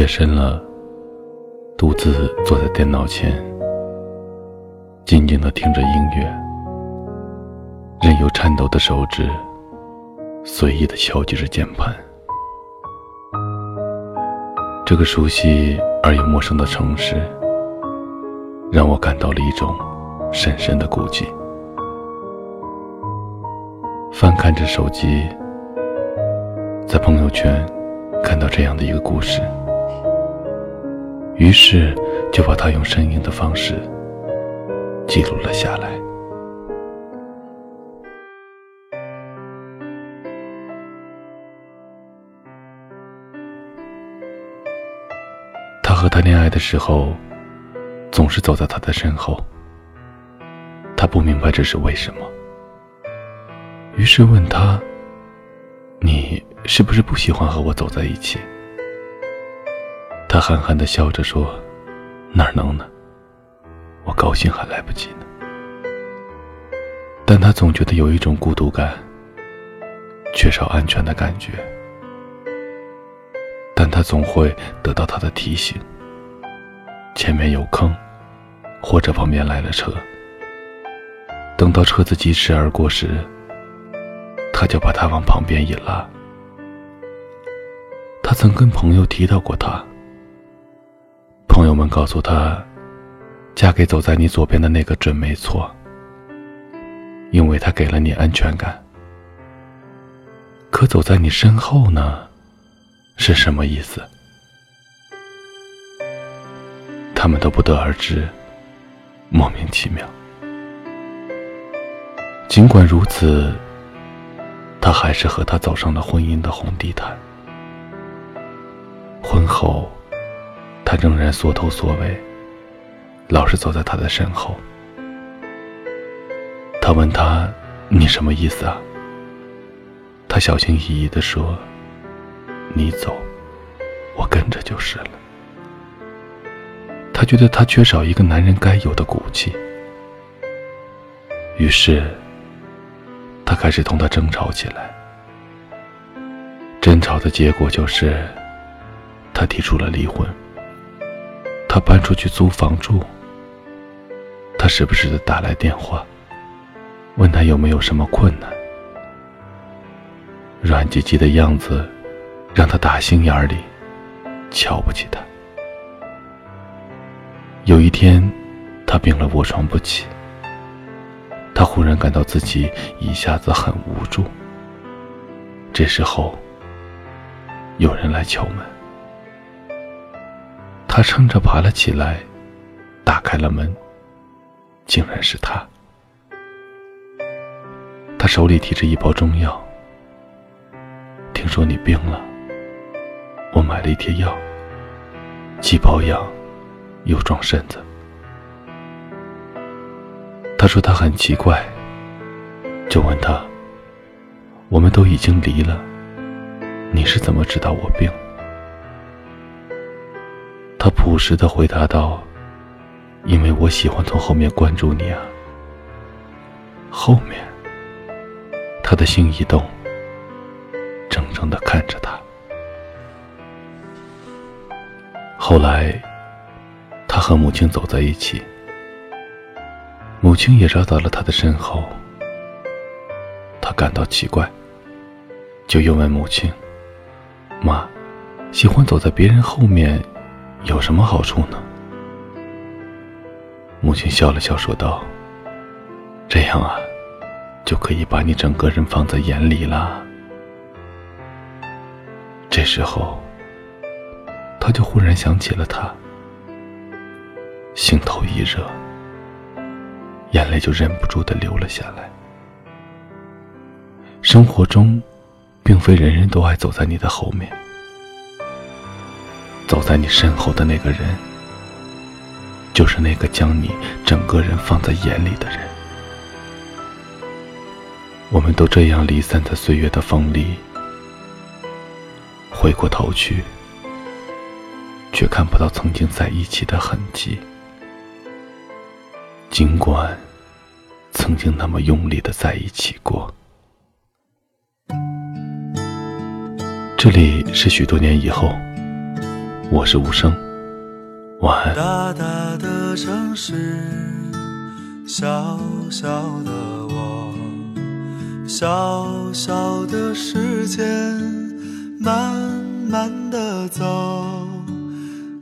夜深了，独自坐在电脑前，静静的听着音乐，任由颤抖的手指随意的敲击着键盘。这个熟悉而又陌生的城市，让我感到了一种深深的孤寂。翻看着手机，在朋友圈看到这样的一个故事。于是，就把它用声音的方式记录了下来。他和他恋爱的时候，总是走在他的身后。他不明白这是为什么，于是问他：“你是不是不喜欢和我走在一起？”他憨憨的笑着说：“哪能呢？我高兴还来不及呢。”但他总觉得有一种孤独感，缺少安全的感觉。但他总会得到他的提醒：前面有坑，或者旁边来了车。等到车子疾驰而过时，他就把他往旁边一拉。他曾跟朋友提到过他。朋友们告诉他：“嫁给走在你左边的那个准没错，因为他给了你安全感。可走在你身后呢，是什么意思？”他们都不得而知，莫名其妙。尽管如此，他还是和他走上了婚姻的红地毯。婚后。他仍然缩头缩尾，老是走在他的身后。他问他：“你什么意思啊？”他小心翼翼地说：“你走，我跟着就是了。”他觉得他缺少一个男人该有的骨气，于是他开始同他争吵起来。争吵的结果就是，他提出了离婚。他搬出去租房住。他时不时的打来电话，问他有没有什么困难。软唧唧的样子，让他打心眼里瞧不起他。有一天，他病了，卧床不起。他忽然感到自己一下子很无助。这时候，有人来敲门。他撑着爬了起来，打开了门。竟然是他。他手里提着一包中药。听说你病了，我买了一贴药，既保养又壮身子。他说他很奇怪，就问他：“我们都已经离了，你是怎么知道我病？”朴实的回答道：“因为我喜欢从后面关注你啊。”后面，他的心一动，怔怔的看着他。后来，他和母亲走在一起，母亲也绕到了他的身后。他感到奇怪，就又问母亲：“妈，喜欢走在别人后面？”有什么好处呢？母亲笑了笑，说道：“这样啊，就可以把你整个人放在眼里了。”这时候，他就忽然想起了他，心头一热，眼泪就忍不住的流了下来。生活中，并非人人都爱走在你的后面。走在你身后的那个人，就是那个将你整个人放在眼里的人。我们都这样离散在岁月的风里，回过头去，却看不到曾经在一起的痕迹。尽管曾经那么用力的在一起过，这里是许多年以后。我是无声，晚安。大大的城市，小小的我，小小的时间，慢慢的走，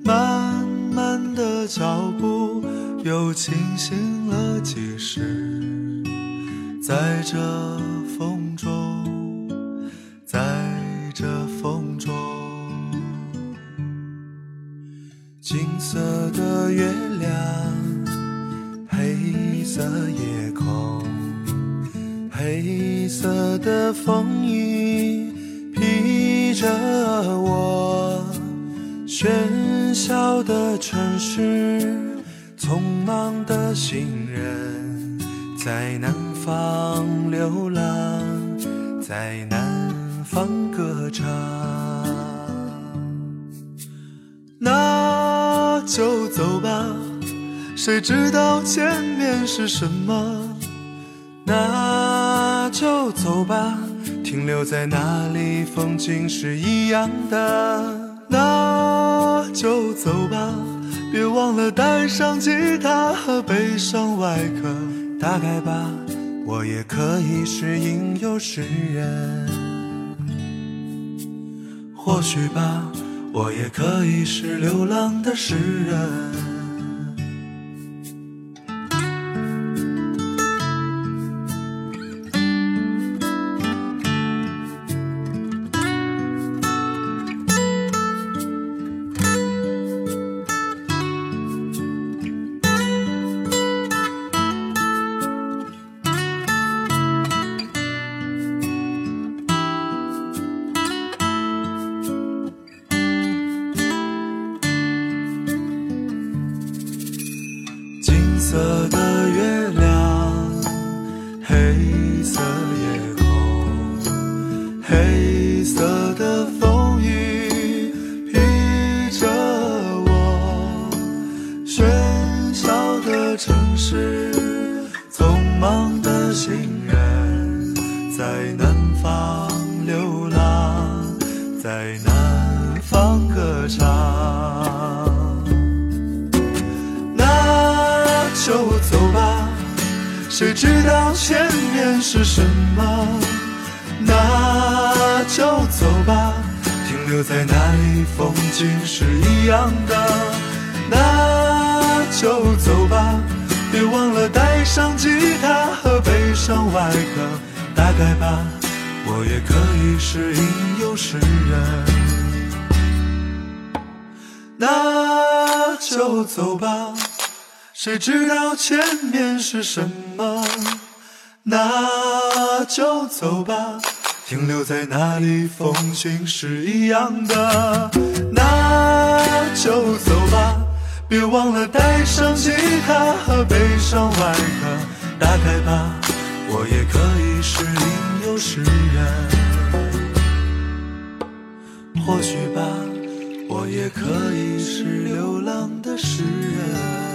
慢慢的脚步，又清醒了几时，在这风中，金色的月亮，黑色夜空，黑色的风衣披着我。喧嚣的城市，匆忙的行人，在南方流浪，在南就走吧，谁知道前面是什么？那就走吧，停留在那里，风景是一样的。那就走吧，别忘了带上吉他和悲伤外壳。大概吧，我也可以是吟游诗人。或许吧。我也可以是流浪的诗人。黑色的风雨披着我。喧嚣的城市，匆忙的行人，在南方流浪，在南方歌唱。那就走吧，谁知道前面是什么？那就走吧，停留在那里，风景是一样的。那就走吧，别忘了带上吉他和悲伤外壳。大概吧，我也可以是吟游诗人。那就走吧。谁知道前面是什么？那就走吧，停留在那里，风景是一样的。那就走吧，别忘了带上吉他和悲伤外壳。打开吧，我也可以是吟游诗人。或许吧，我也可以是流浪的诗人。